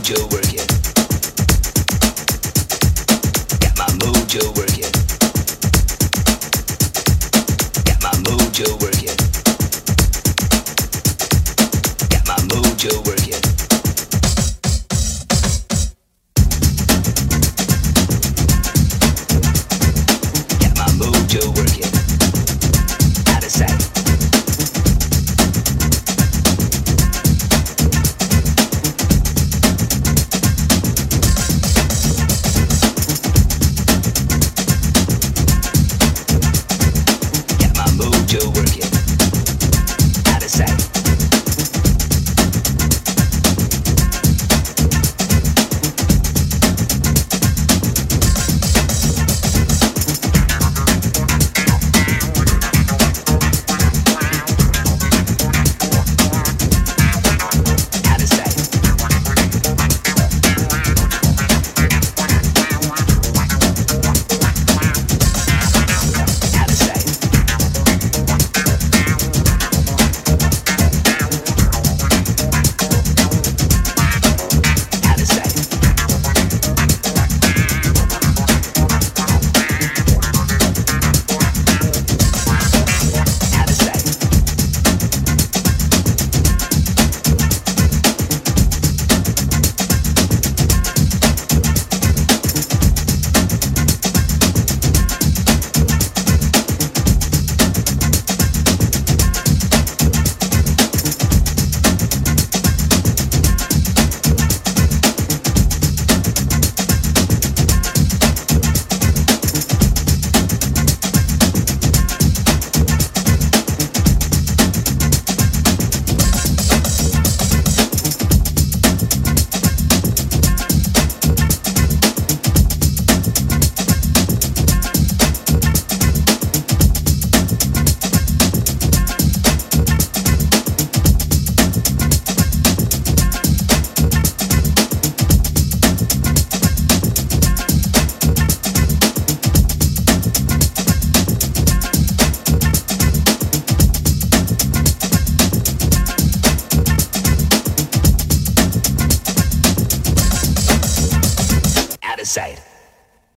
mojo working. Got my mojo working. Got my mojo working. Got my mojo working. side.